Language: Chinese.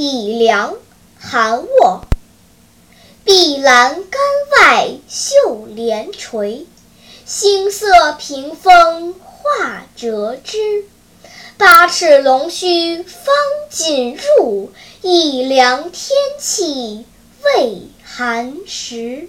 已凉，寒卧。碧栏杆外绣帘垂，星色屏风画折枝。八尺龙须方锦入，一凉天气未寒时。